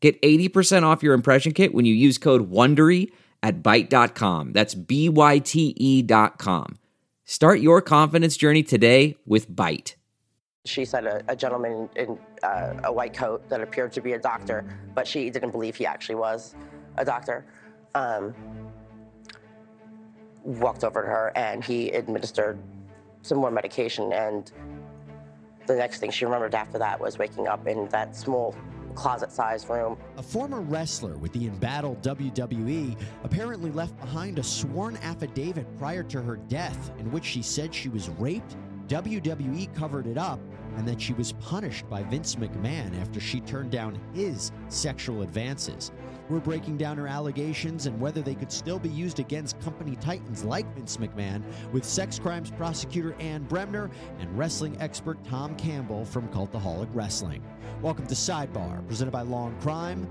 Get 80% off your impression kit when you use code WONDERY at Byte.com. That's B-Y-T-E dot com. Start your confidence journey today with Byte. She said a, a gentleman in uh, a white coat that appeared to be a doctor, but she didn't believe he actually was a doctor. Um, walked over to her and he administered some more medication. And the next thing she remembered after that was waking up in that small closet sized room. A former wrestler with the embattled WWE apparently left behind a sworn affidavit prior to her death in which she said she was raped. WWE covered it up and that she was punished by Vince McMahon after she turned down his sexual advances. We're breaking down her allegations and whether they could still be used against company titans like Vince McMahon with sex crimes prosecutor Anne Bremner and wrestling expert Tom Campbell from Cultaholic Wrestling. Welcome to Sidebar, presented by Law&Crime.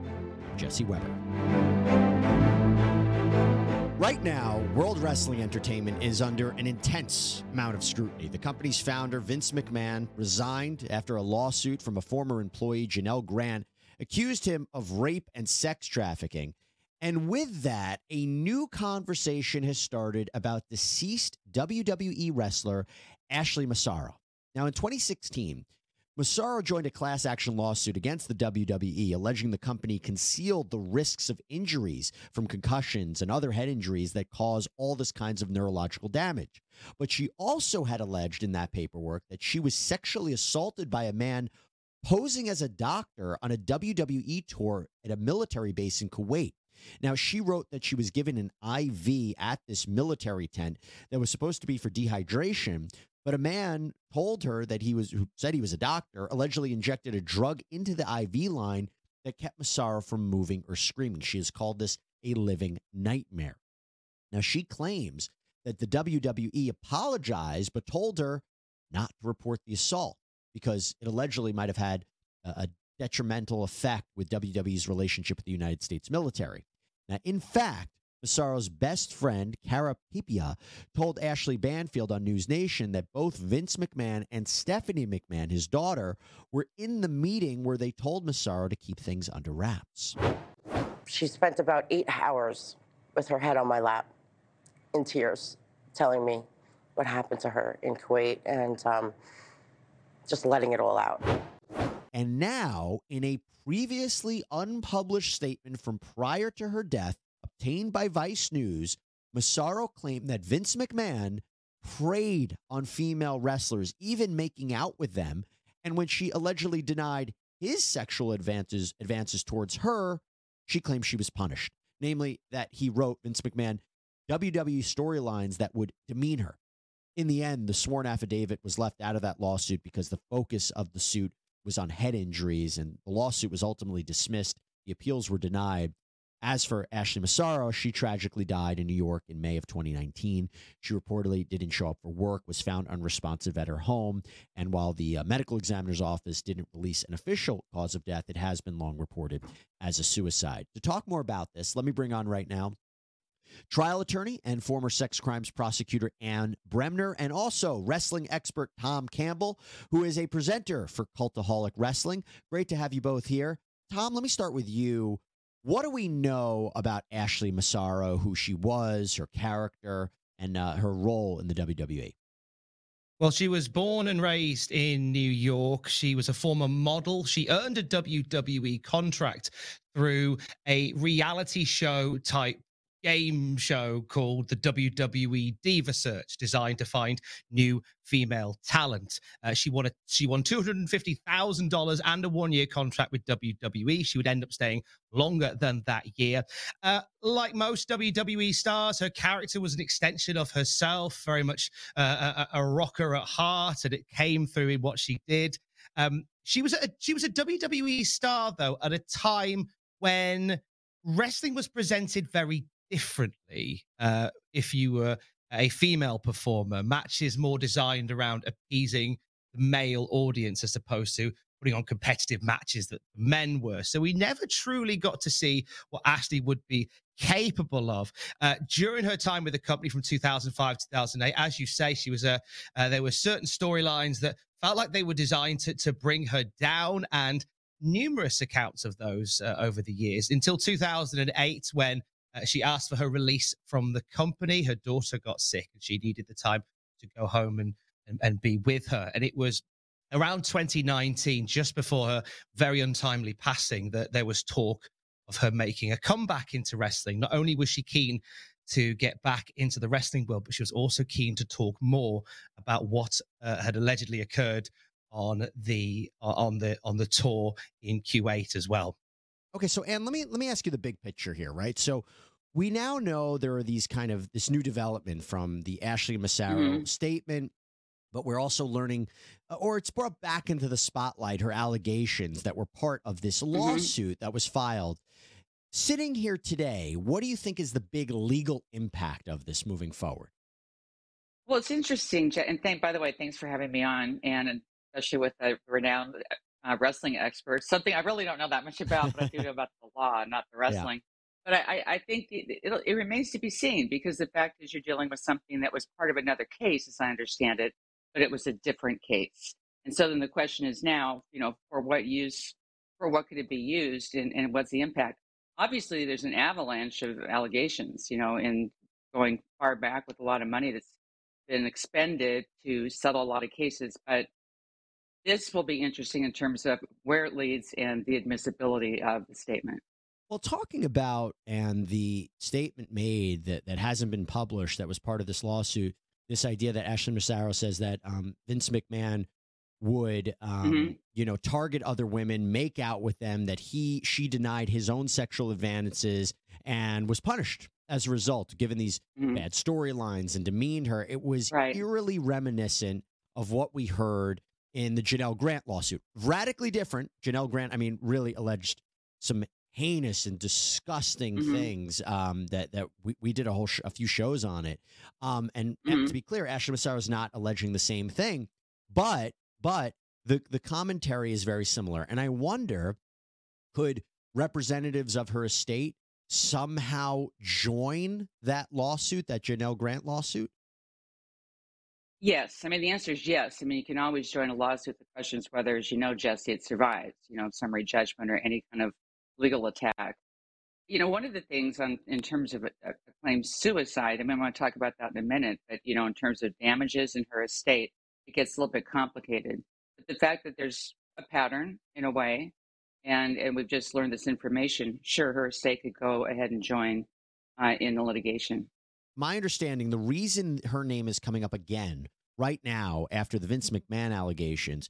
Jesse Weber. Right now, World Wrestling Entertainment is under an intense amount of scrutiny. The company's founder, Vince McMahon, resigned after a lawsuit from a former employee, Janelle Grant, accused him of rape and sex trafficking. And with that, a new conversation has started about deceased WWE wrestler Ashley Massaro. Now, in 2016, Massaro joined a class action lawsuit against the WWE, alleging the company concealed the risks of injuries from concussions and other head injuries that cause all this kinds of neurological damage. But she also had alleged in that paperwork that she was sexually assaulted by a man posing as a doctor on a WWE tour at a military base in Kuwait. Now, she wrote that she was given an IV at this military tent that was supposed to be for dehydration, but a man told her that he was, who said he was a doctor, allegedly injected a drug into the IV line that kept Massaro from moving or screaming. She has called this a living nightmare. Now, she claims that the WWE apologized, but told her not to report the assault because it allegedly might have had a, detrimental effect with WWE's relationship with the United States military. Now, in fact, Massaro's best friend, Cara Pipia, told Ashley Banfield on News Nation that both Vince McMahon and Stephanie McMahon, his daughter, were in the meeting where they told Massaro to keep things under wraps. She spent about eight hours with her head on my lap in tears, telling me what happened to her in Kuwait. And um, just letting it all out. And now, in a previously unpublished statement from prior to her death, obtained by Vice News, Massaro claimed that Vince McMahon preyed on female wrestlers, even making out with them. And when she allegedly denied his sexual advances, advances towards her, she claimed she was punished. Namely, that he wrote Vince McMahon WWE storylines that would demean her in the end, the sworn affidavit was left out of that lawsuit because the focus of the suit was on head injuries, and the lawsuit was ultimately dismissed. The appeals were denied. As for Ashley Massaro, she tragically died in New York in May of 2019. She reportedly didn't show up for work, was found unresponsive at her home, and while the uh, medical examiner's office didn't release an official cause of death, it has been long reported as a suicide. To talk more about this, let me bring on right now trial attorney and former sex crimes prosecutor Anne Bremner, and also wrestling expert Tom Campbell, who is a presenter for Cultaholic Wrestling. Great to have you both here. Tom, let me start with you. What do we know about Ashley Massaro, who she was, her character, and uh, her role in the WWE? Well, she was born and raised in New York. She was a former model. She earned a WWE contract through a reality show type game show called the WWE Diva Search, designed to find new female talent. Uh, she won a, she won two hundred and fifty thousand dollars and a one year contract with WWE. She would end up staying longer than that year. Uh, like most WWE stars, her character was an extension of herself, very much uh, a, a, rocker at heart, and it came through in what she did. Um, she was a she was a WWE star though at a time when wrestling was presented very differently uh, if you were a female performer. Matches more designed around appeasing the male audience as opposed to putting on competitive matches that men were. So we never truly got to see what Ashley would be capable of uh, during her time with the company from 2005 2008. As you say, she was a. Uh, there were certain storylines that felt like they were designed to to bring her down, and numerous accounts of those uh, over the years until 2008 when. Uh, she asked for her release from the company. Her daughter got sick and she needed the time to go home and, and, and be with her. And it was around 2019, just before her very untimely passing, that there was talk of her making a comeback into wrestling. Not only was she keen to get back into the wrestling world, but she was also keen to talk more about what uh, had allegedly occurred on the uh, on the on the tour in Kuwait as well. Okay, so Anne, let me let me ask you the big picture here, right? So we now know there are these kind of this new development from the Ashley Massaro mm-hmm. statement but we're also learning, uh, or it's brought back into the spotlight, her allegations that were part of this mm-hmm. lawsuit mm-hmm. that was filed. Sitting here today, what do you think is the big legal impact of this moving forward? Well, it's interesting, and thank. By the way, thanks for having me on, and especially with a renowned uh, wrestling expert. Something I really don't know that much about, but I do know about the law, not the wrestling. Yeah. But I, I think it, it, it, remains to be seen because the fact is you're dealing with something that was part of another case, as I understand it, but it was a different case. And so then the question is now, you know, for what use, for what could it be used and, and what's the impact? Obviously, there's an avalanche of allegations, you know, in going far back with a lot of money that's been expended to settle a lot of cases. But this will be interesting in terms of where it leads and the admissibility of the statement. Well, talking about and the statement made that, that hasn't been published that was part of this lawsuit, this idea that Ashley Massaro says that um, Vince McMahon would um, mm-hmm. you know target other women make out with them that he she denied his own sexual advances and was punished as a result given these mm-hmm. bad storylines and demeaned her it was right. eerily reminiscent of what we heard in the Janelle Grant lawsuit radically different Janelle Grant I mean really alleged some heinous and disgusting mm-hmm. things um, that that we, we did a whole sh- a few shows on it. Um, and, mm-hmm. and, to be clear, Ashley Massaro is not alleging the same thing, but but the the commentary is very similar. And I wonder, could representatives of her estate somehow join that lawsuit, that Janelle Grant lawsuit? Yes, I mean the answer is yes. I mean you can always join a lawsuit. The question is whether, as you know, Jesse, it survives. You know, summary judgment or any kind of legal attack. You know, one of the things on in terms of a, a claim suicide, I mean, I want to talk about that in a minute, but you know, in terms of damages in her estate, it gets a little bit complicated. But the fact that there's a pattern in a way, and and we've just learned this information, sure, her estate could go ahead and join uh, in the litigation. My understanding, the reason her name is coming up again right now after the Vince McMahon allegations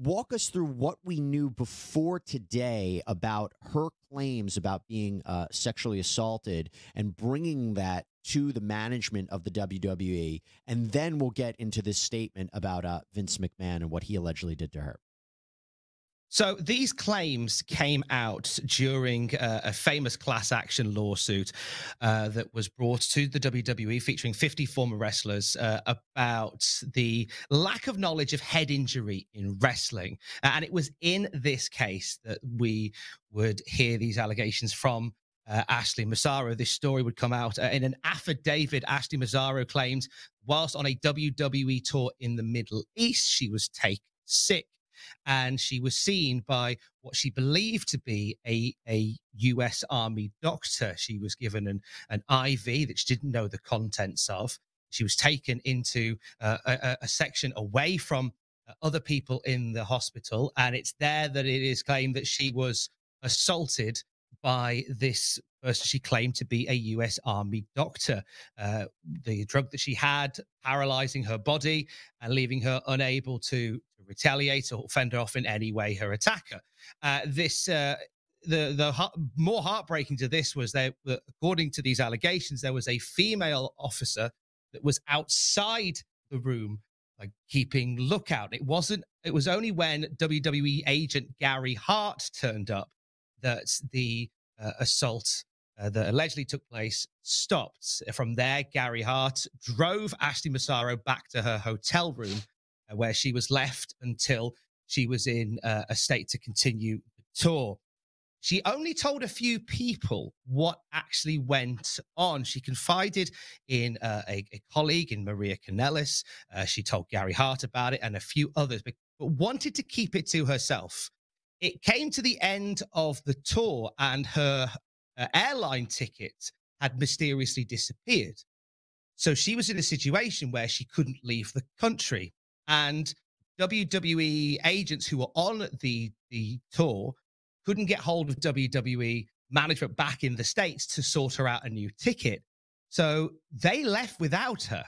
walk us through what we knew before today about her claims about being uh, sexually assaulted and bringing that to the management of the WWE. And then we'll get into this statement about uh, Vince McMahon and what he allegedly did to her. So these claims came out during uh, a famous class action lawsuit uh, that was brought to the WWE featuring 50 former wrestlers uh, about the lack of knowledge of head injury in wrestling. and it was in this case that we would hear these allegations from uh, Ashley Massaro. This story would come out uh, in an affidavit. Ashley Massaro claimed whilst on a WWE tour in the Middle East, she was taken sick and she was seen by what she believed to be a, a US Army doctor. She was given an, an IV that she didn't know the contents of. She was taken into uh, a, a, section away from uh, other people in the hospital, and it's there that it is claimed that she was assaulted by this person she claimed to be a US Army doctor. Uh, the drug that she had paralyzing her body and leaving her unable to, retaliate or fend off in any way her attacker. Uh, this. Uh, the the more heartbreaking to this was that according to these allegations there was a female officer that was outside the room like keeping lookout it wasn't it was only when WWE agent Gary Hart turned up that the uh, assault uh, that allegedly took place stopped. From there, Gary Hart drove Ashley Massaro back to her hotel room uh, where she was left until she was in uh, a state to continue the tour. She only told a few people what actually went on. She confided in uh, a, a, colleague, in Maria Kanellis. Uh, she told Gary Hart about it and a few others, but wanted to keep it to herself. It came to the end of the tour, and her uh, airline ticket had mysteriously disappeared. So she was in a situation where she couldn't leave the country. And WWE agents who were on the, the tour couldn't get hold of WWE management back in the States to sort her out a new ticket. So they left without her,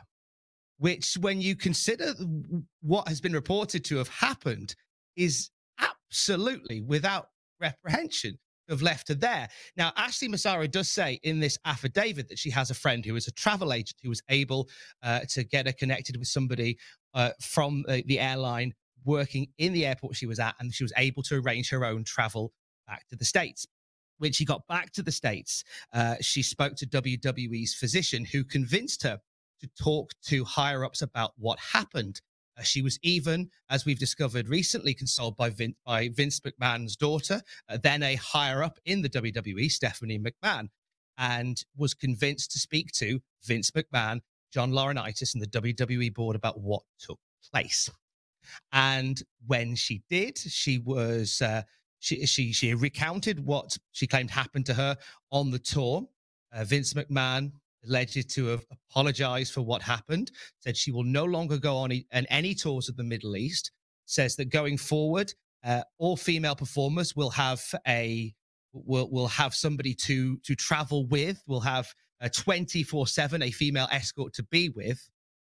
which, when you consider what has been reported to have happened, is absolutely without reprehension have left her there. Now, Ashley Massaro does say in this affidavit that she has a friend who is a travel agent who was able uh, to get her connected with somebody uh, from uh, the airline working in the airport she was at, and she was able to arrange her own travel back to the States. When she got back to the States, uh, she spoke to WWE's physician who convinced her to talk to higher ups about what happened. Uh, she was even, as we've discovered recently, consoled by, Vin- by Vince McMahon's daughter, uh, then a higher up in the WWE, Stephanie McMahon, and was convinced to speak to Vince McMahon, John Laurinaitis, and the WWE board about what took place. And when she did, she was uh, she she she recounted what she claimed happened to her on the tour. Uh, Vince McMahon alleged to have apologized for what happened, said she will no longer go on, on any tours of the Middle East, says that going forward, uh, all female performers will have a will will have somebody to to travel with, will have a 24/7 a female escort to be with.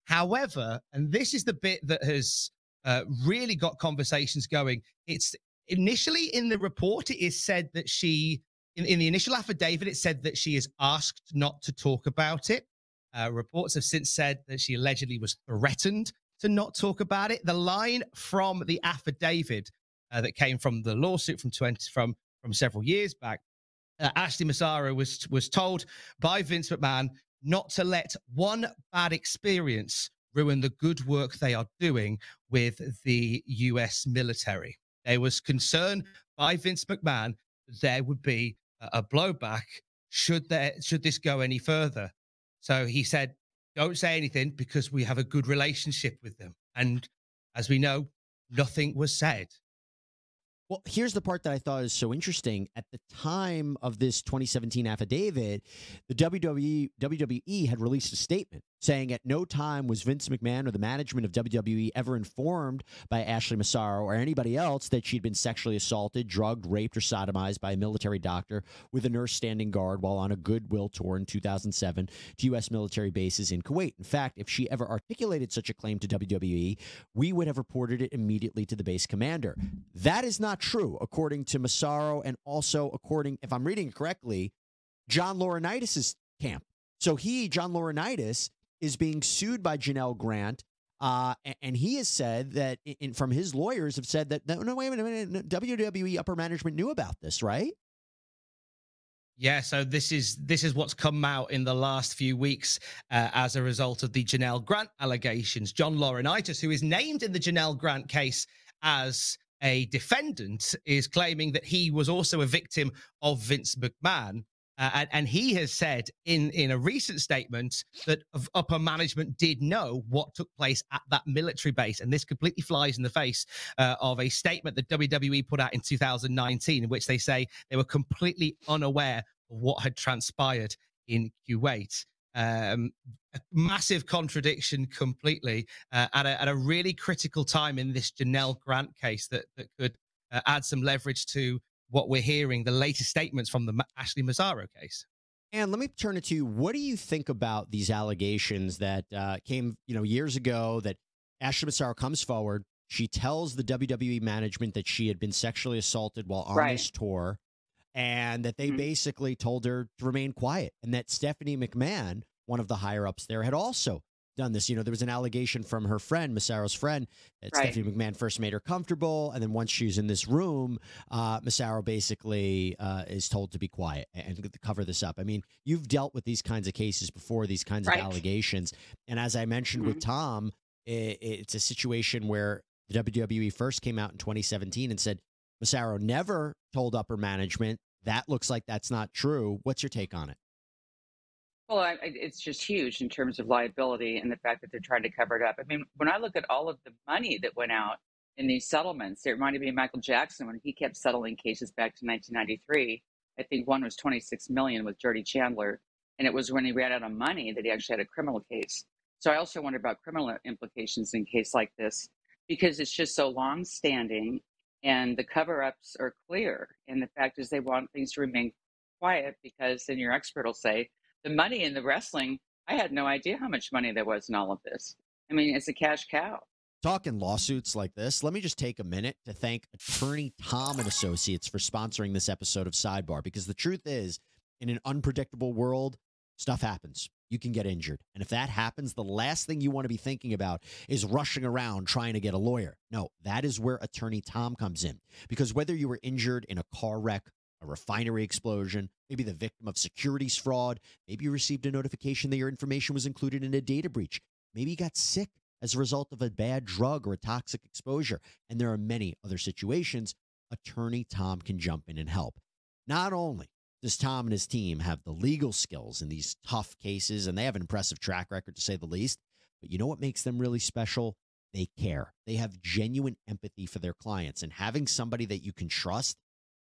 However, and this is the bit that has uh, really got conversations going. It's initially in the report, it is said that she in, in the initial affidavit, it said that she is asked not to talk about it. Uh, reports have since said that she allegedly was threatened to not talk about it. The line from the affidavit uh, that came from the lawsuit from 20 from from several years back, uh, Ashley Massaro was was told by Vince McMahon not to let one bad experience ruin the good work they are doing with the U.S. military. There was concern by Vince McMahon there would be a blowback should there should this go any further. So he said, "Don't say anything because we have a good relationship with them." And as we know, nothing was said. Well, here's the part that I thought is so interesting. At the time of this 2017 affidavit, the WWE, WWE had released a statement saying at no time was Vince McMahon or the management of WWE ever informed by Ashley Massaro or anybody else that she'd been sexually assaulted, drugged, raped, or sodomized by a military doctor with a nurse standing guard while on a goodwill tour in 2007 to U.S. military bases in Kuwait. In fact, if she ever articulated such a claim to WWE, we would have reported it immediately to the base commander. That is not true, according to Massaro, and also according, if I'm reading it correctly, John Laurinaitis' camp. So he, John Laurinaitis, is being sued by Janelle Grant. Uh, and he has said that, in, from his lawyers, have said that no, no, wait a minute, WWE upper management knew about this, right? Yeah, so this is this is what's come out in the last few weeks uh, as a result of the Janelle Grant allegations. John Laurinaitis, who is named in the Janelle Grant case as a defendant, is claiming that he was also a victim of Vince McMahon. Uh, and, and, he has said in, in a recent statement that upper management did know what took place at that military base. And this completely flies in the face uh, of a statement that WWE put out in 2019, in which they say they were completely unaware of what had transpired in Kuwait. Um, a massive contradiction completely uh, at, a, at a really critical time in this Janelle Grant case that, that could uh, add some leverage to what we're hearing, the latest statements from the Ashley Massaro case. And let me turn it to you. What do you think about these allegations that uh, came, you know, years ago that Ashley Massaro comes forward? She tells the WWE management that she had been sexually assaulted while on right. this tour, and that they mm-hmm. basically told her to remain quiet, and that Stephanie McMahon, one of the higher ups there, had also done this. You know, there was an allegation from her friend, Massaro's friend, that Right. Stephanie McMahon first made her comfortable, and then once she's in this room, uh, Massaro basically uh, is told to be quiet and cover this up. I mean, you've dealt with these kinds of cases before, these kinds Right. of allegations, and as I mentioned with Tom, i it's a situation where the WWE first came out in 2017 and said Massaro never told upper management. That looks like that's not true. What's your take on it? Well, I, it's just huge in terms of liability and the fact that they're trying to cover it up. I mean, when I look at all of the money that went out in these settlements, it reminded me of Michael Jackson when he kept settling cases back to 1993. I think one was 26 million with Jody Chandler, and it was when he ran out of money that he actually had a criminal case. So I also wonder about criminal implications in a case like this because it's just so long-standing and the cover-ups are clear. And the fact is, they want things to remain quiet because then your expert will say the money in the wrestling, I had no idea how much money there was in all of this. I mean, it's a cash cow. Talking lawsuits like this, let me just take a minute to thank attorney Tom and Associates for sponsoring this episode of Sidebar because the truth is, in an unpredictable world, stuff happens. You can get injured. And if that happens, the last thing you want to be thinking about is rushing around trying to get a lawyer. No, that is where attorney Tom comes in. Because whether you were injured in a car wreck, refinery explosion, maybe the victim of securities fraud, maybe you received a notification that your information was included in a data breach, maybe you got sick as a result of a bad drug or a toxic exposure, and there are many other situations, attorney Tom can jump in and help. Not only does Tom and his team have the legal skills in these tough cases, and they have an impressive track record to say the least, but you know what makes them really special? They care. They have genuine empathy for their clients, and having somebody that you can trust,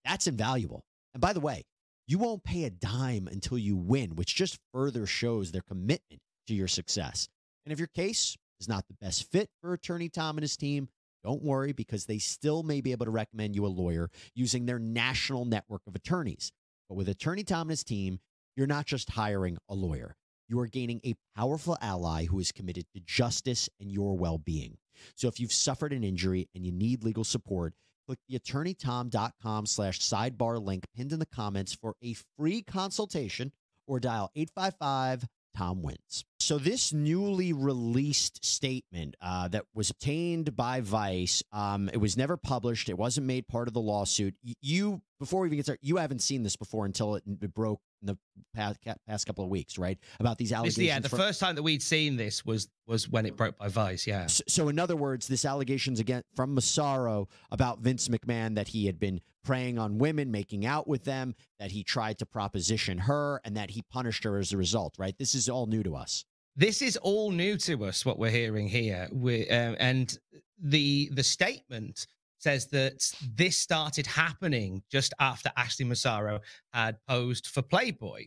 that's invaluable. And by the way, you won't pay a dime until you win, which just further shows their commitment to your success. And if your case is not the best fit for attorney Tom and his team, don't worry because they still may be able to recommend you a lawyer using their national network of attorneys. But with attorney Tom and his team, you're not just hiring a lawyer. You are gaining a powerful ally who is committed to justice and your well being. So if you've suffered an injury and you need legal support, click the attorneytom.com slash sidebar link pinned in the comments for a free consultation or dial 855 Tom wins. So this newly released statement uh, that was obtained by Vice, um, it was never published. It wasn't made part of the lawsuit. You, before we even get started, you haven't seen this before until it, it broke in the past, past couple of weeks, right? About these This- allegations. yeah, the from- first time that we'd seen this was was when it broke by Vice. Yeah. so, so in other words, this allegations again from Massaro about Vince McMahon that he had been preying on women, making out with them, that he tried to proposition her, and that he punished her as a result. Right? This is all new to us. this is all new to us what we're hearing here we, um, and the the statement says that this started happening just after ashley massaro had posed for playboy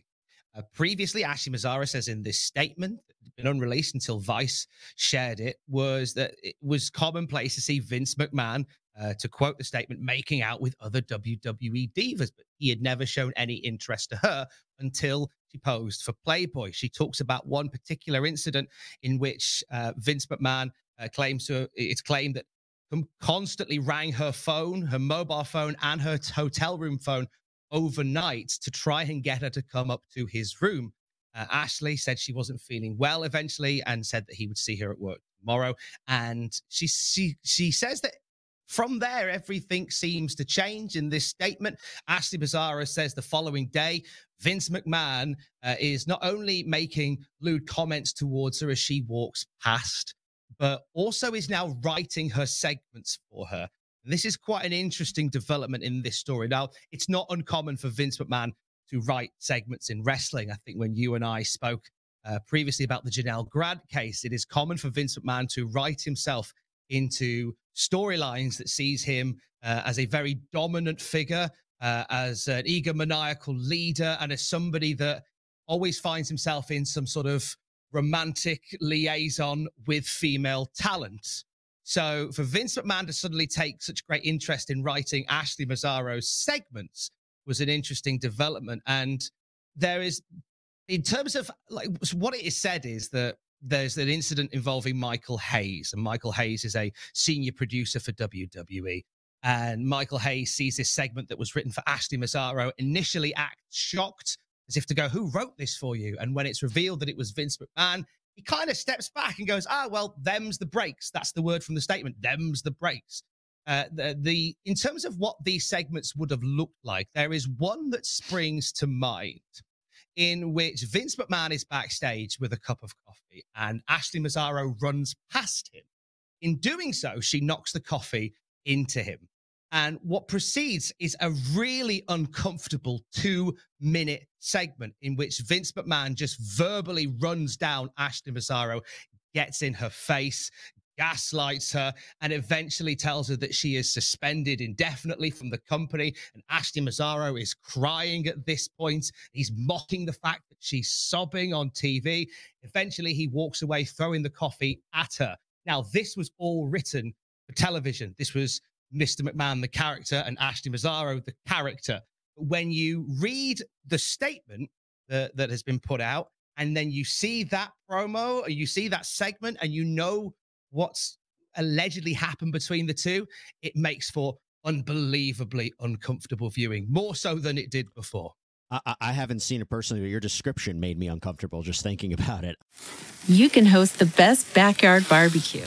uh, previously ashley massaro says in this statement been unreleased until vice shared it was that it was commonplace to see vince mcmahon uh, to quote the statement making out with other wwe divas but he had never shown any interest to her until she posed for Playboy. She talks about one particular incident in which uh, Vince McMahon uh, claims to it's claimed that constantly rang her phone, her mobile phone, and her hotel room phone overnight to try and get her to come up to his room. Uh, Ashley said she wasn't feeling well eventually and said that he would see her at work tomorrow. And she she she says that from there everything seems to change in this statement. Ashley Massaro says the following day Vince McMahon uh, is not only making lewd comments towards her as she walks past, but also is now writing her segments for her. And this is quite an interesting development in this story. Now, it's not uncommon for Vince McMahon to write segments in wrestling. I think when you and I spoke uh, previously about the Janelle Grant case, it is common for Vince McMahon to write himself into storylines that sees him uh, as a very dominant figure uh, as an egomaniacal leader and as somebody that always finds himself in some sort of romantic liaison with female talent. So for Vince McMahon to suddenly take such great interest in writing Ashley Massaro's segments was an interesting development. And there is, in terms of like what it is said, is that there's an incident involving Michael Hayes, and Michael Hayes is a senior producer for WWE. And Michael Hayes sees this segment that was written for Ashley Massaro, initially acts shocked, as if to go, Who wrote this for you? And when it's revealed that it was Vince McMahon, he kind of steps back and goes, ah, well, them's the breaks. That's the word from the statement. Them's the breaks. Uh, the, the in terms of what these segments would have looked like, there is one that springs to mind in which Vince McMahon is backstage with a cup of coffee and Ashley Massaro runs past him. In doing so, she knocks the coffee into him. And what proceeds is a really uncomfortable two minute segment in which Vince McMahon just verbally runs down Ashley Massaro, gets in her face, gaslights her, and eventually tells her that she is suspended indefinitely from the company. And Ashley Massaro is crying at this point. He's mocking the fact that she's sobbing on TV. Eventually, he walks away, throwing the coffee at her. Now, this was all written for television. This was Mr. McMahon, the character, and Ashley Massaro, the character. When you read the statement that, that has been put out, and then you see that promo, or you see that segment, and you know what's allegedly happened between the two, it makes for unbelievably uncomfortable viewing, more so than it did before. I, I, haven't seen it personally, but your description made me uncomfortable just thinking about it. You can host the best backyard barbecue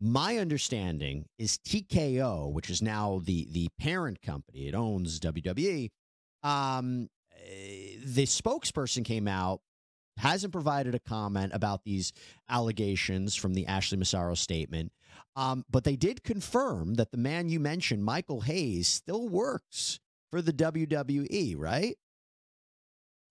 my understanding is TKO, which is now the the parent company, it owns WWE. Um, eh, the spokesperson came out hasn't provided a comment about these allegations from the Ashley Massaro statement. Um, but they did confirm that the man you mentioned, Michael Hayes, still works for the WWE, right?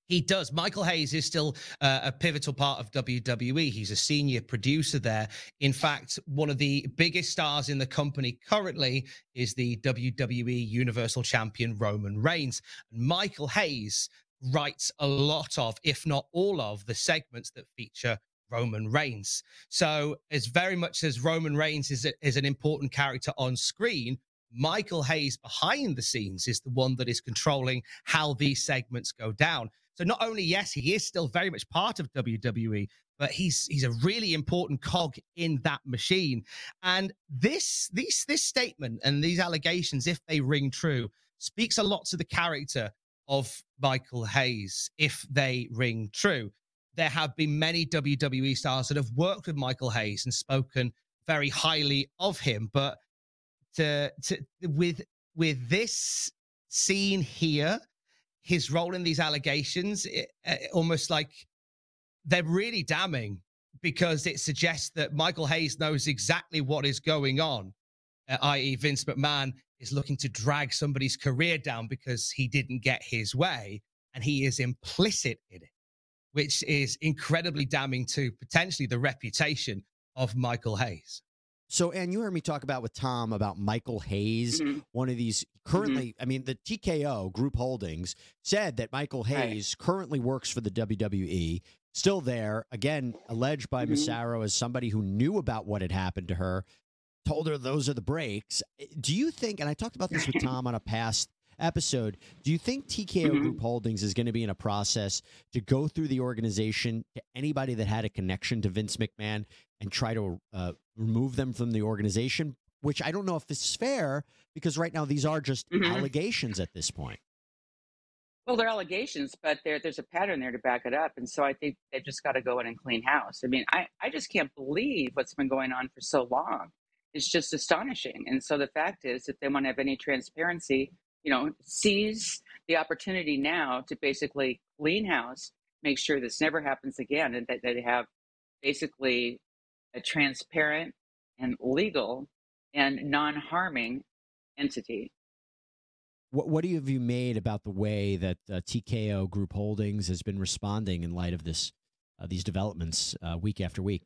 He does. Michael Hayes is still uh, a pivotal part of WWE. He's a senior producer there. In fact, one of the biggest stars in the company currently is the WWE Universal Champion Roman Reigns. And Michael Hayes writes a lot of, if not all of, the segments that feature Roman Reigns. So, as very much as Roman Reigns is, a, is an important character on screen, Michael Hayes behind the scenes is the one that is controlling how these segments go down. So not only yes, he is still very much part of WWE, but he's he's a really important cog in that machine. And this this this statement and these allegations, if they ring true, speaks a lot to the character of Michael Hayes if they ring true. There have been many WWE stars that have worked with Michael Hayes and spoken very highly of him, but to, to with with this scene here, his role in these allegations, it, it, almost like they're really damning because it suggests that Michael Hayes knows exactly what is going on, uh, i.e., Vince McMahon is looking to drag somebody's career down because he didn't get his way and he is implicit in it, which is incredibly damning to potentially the reputation of Michael Hayes. So, and you heard me talk about with Tom about Michael Hayes, mm-hmm. one of these currently, mm-hmm. I mean, the TKO Group Holdings said that Michael Hayes right. currently works for the WWE, still there, again, alleged by mm-hmm. Massaro as somebody who knew about what had happened to her, told her those are the breaks. Eh, do you think, and I talked about this with Tom on a past episode, do you think TKO mm-hmm. Group Holdings is going to be in a process to go through the organization to anybody that had a connection to Vince McMahon and try to uh, remove them from the organization? Which I don't know if this is fair because right now these are just mm-hmm. allegations at this point. Well, they're allegations, but there's a pattern there to back it up. And so I think they've just got to go in and clean house. I mean, I, I just can't believe what's been going on for so long It's just astonishing. And so the fact is, if they want to have any transparency, you know, seize the opportunity now to basically clean house, make sure this never happens again, and that they have basically a transparent and legal and non-harming entity. What, what have you made about the way that uh, TKO Group Holdings has been responding in light of this uh, these developments uh, week after week?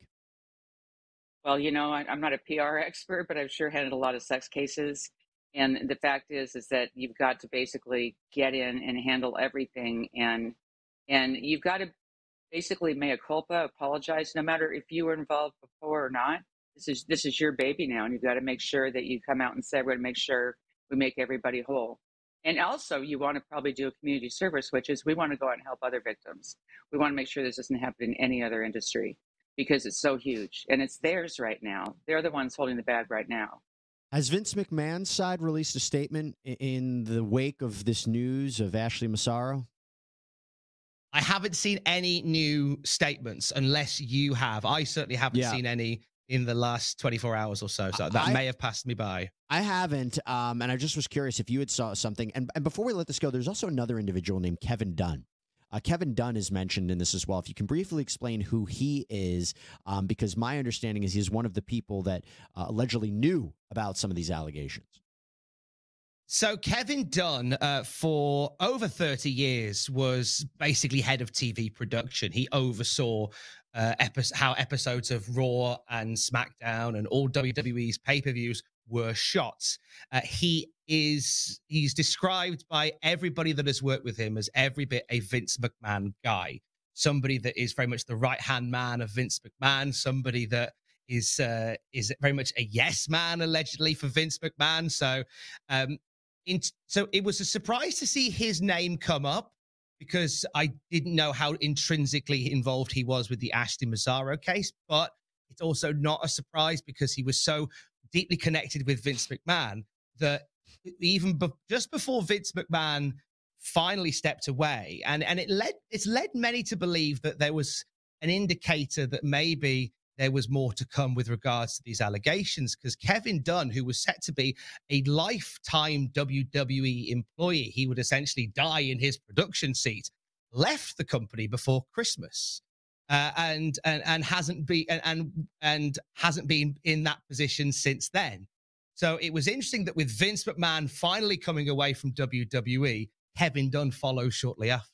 Well, you know, I, I'm not a PR expert, but I've sure handled a lot of sex cases. And the fact is, is that you've got to basically get in and handle everything, and and you've got to basically mea culpa, apologize, no matter if you were involved before or not. This is this is your baby now, and you've got to make sure that you come out and say we're going to make sure we make everybody whole. And also, you want to probably do a community service, which is we want to go out and help other victims. We want to make sure this doesn't happen in any other industry because it's so huge and it's theirs right now. They're the ones holding the bag right now. Has Vince McMahon's side released a statement in the wake of this news of Ashley Massaro? I haven't seen any new statements unless you have. I certainly haven't Yeah. seen any in the last 24 hours or so. So that I- may have passed me by. I haven't, um, and I just was curious if you had saw something. And, and before we let this go, there's also another individual named Kevin Dunn. Uh, Kevin Dunn is mentioned in this as well. If you can briefly explain who he is, um, because my understanding is he's one of the people that uh, allegedly knew about some of these allegations. So Kevin Dunn, uh, for over 30 years, was basically head of TV production. He oversaw uh, epi- how episodes of Raw and SmackDown and all WWE's pay-per-views were shot. Uh, he is he's described by everybody that has worked with him as every bit a Vince McMahon guy, somebody that is very much the right hand man of Vince McMahon, somebody that is uh, is very much a yes man allegedly for Vince McMahon. So um, in, so it was a surprise to see his name come up because I didn't know how intrinsically involved he was with the Ashley Massaro case, but it's also not a surprise because he was so deeply connected with Vince McMahon that even be- just before Vince McMahon finally stepped away, and and it led it's led many to believe that there was an indicator that maybe there was more to come with regards to these allegations because Kevin Dunn, who was set to be a lifetime WWE employee, he would essentially die in his production seat, left the company before Christmas. Uh, and and and hasn't been and, and and hasn't been in that position since then. So it was interesting that with Vince McMahon finally coming away from WWE, Kevin Dunn follows shortly after.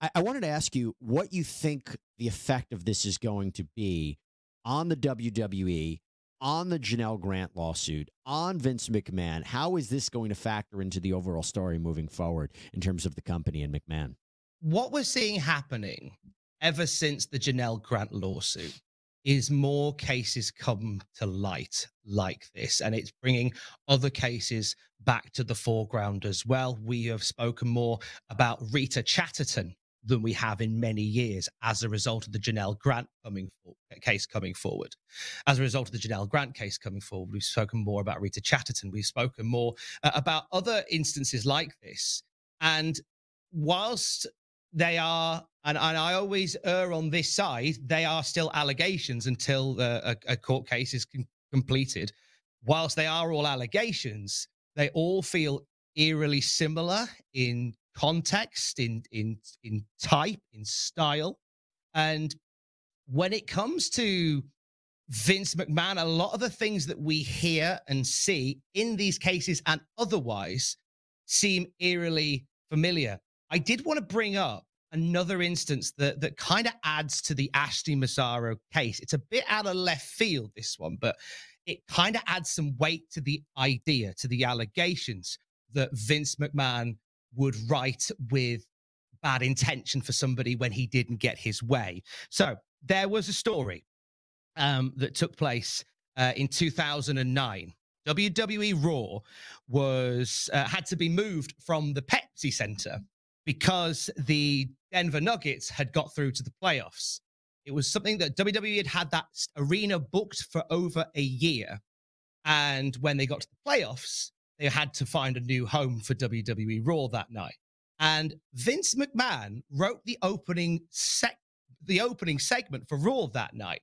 I, I wanted to ask you what you think the effect of this is going to be on the WWE, on the Janelle Grant lawsuit, on Vince McMahon. How is this going to factor into the overall story moving forward in terms of the company and McMahon? what we're seeing happening ever since the Janelle Grant lawsuit is more cases come to light like this, and it's bringing other cases back to the foreground as well. We have spoken more about Rita Chatterton than we have in many years as a result of the Janelle Grant coming for, case coming forward. As a result of the Janelle Grant case coming forward, we've spoken more about Rita Chatterton. We've spoken more uh, about other instances like this. And whilst they are, and, and I always err on this side, they are still allegations until the, a, a court case is com- completed. Whilst they are all allegations, they all feel eerily similar in context, in in in type, in style, and when it comes to Vince McMahon, a lot of the things that we hear and see in these cases and otherwise seem eerily familiar. I did want to bring up another instance that that kind of adds to the Ashley Massaro case. It's a bit out of left field, this one, but it kind of adds some weight to the idea, to the allegations that Vince McMahon would write with bad intention for somebody when he didn't get his way. So there was a story um, that took place uh, in 2009. WWE Raw was uh, had to be moved from the Pepsi Center because the Denver Nuggets had got through to the playoffs. It was something that WWE had had that arena booked for over a year, and when they got to the playoffs, they had to find a new home for WWE Raw that night. And Vince McMahon wrote the opening sec- the opening segment for Raw that night,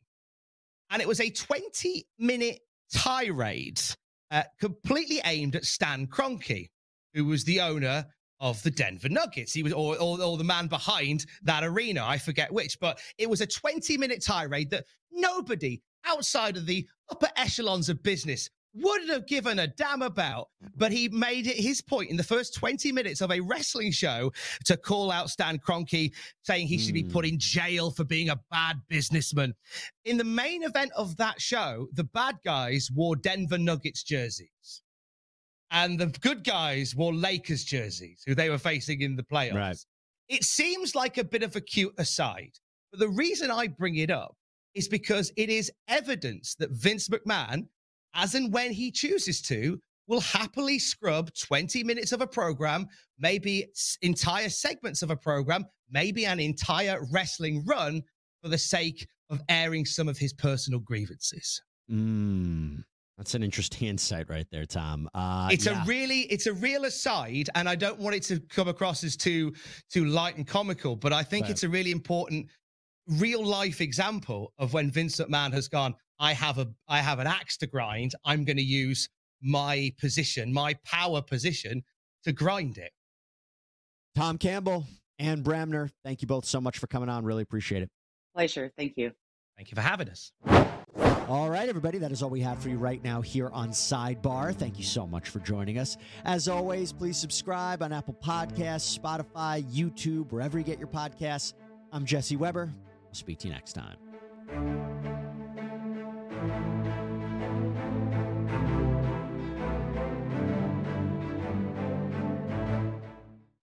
and it was a 20 minute tirade, uh, completely aimed at Stan Kroenke, who was the owner of the Denver Nuggets. He was, or, or, or, the man behind that arena. I forget which, but it was a 20 minute tirade that nobody outside of the upper echelons of business wouldn't have given a damn about. But he made it his point in the first 20 minutes of a wrestling show to call out Stan Kroenke, saying he should be put hmm. in jail for being a bad businessman. In the main event of that show, the bad guys wore Denver Nuggets jerseys. And the good guys wore Lakers jerseys, who they were facing in the playoffs. Right. It seems like a bit of a cute aside. But the reason I bring it up is because it is evidence that Vince McMahon as and when he chooses to, will happily scrub 20 minutes of a program, maybe entire segments of a program, maybe an entire wrestling run for the sake of airing some of his personal grievances. Mm, that's an interesting insight right there, Tom. Uh, it's yeah. a really, it's a real aside, and I don't want it to come across as too too light and comical, but I think right. it's a really important real life example of when Vince McMahon has gone, I have a I have an axe to grind. I'm going to use my position, my power position to grind it. Tom Campbell and Bremner, thank you both so much for coming on. Really appreciate it. Pleasure. Thank you. Thank you for having us. All right, everybody, that is all we have for you right now here on Sidebar. Thank you so much for joining us. As always, please subscribe on Apple Podcasts, Spotify, YouTube, wherever you get your podcasts. I'm Jesse Weber. I'll speak to you next time thank you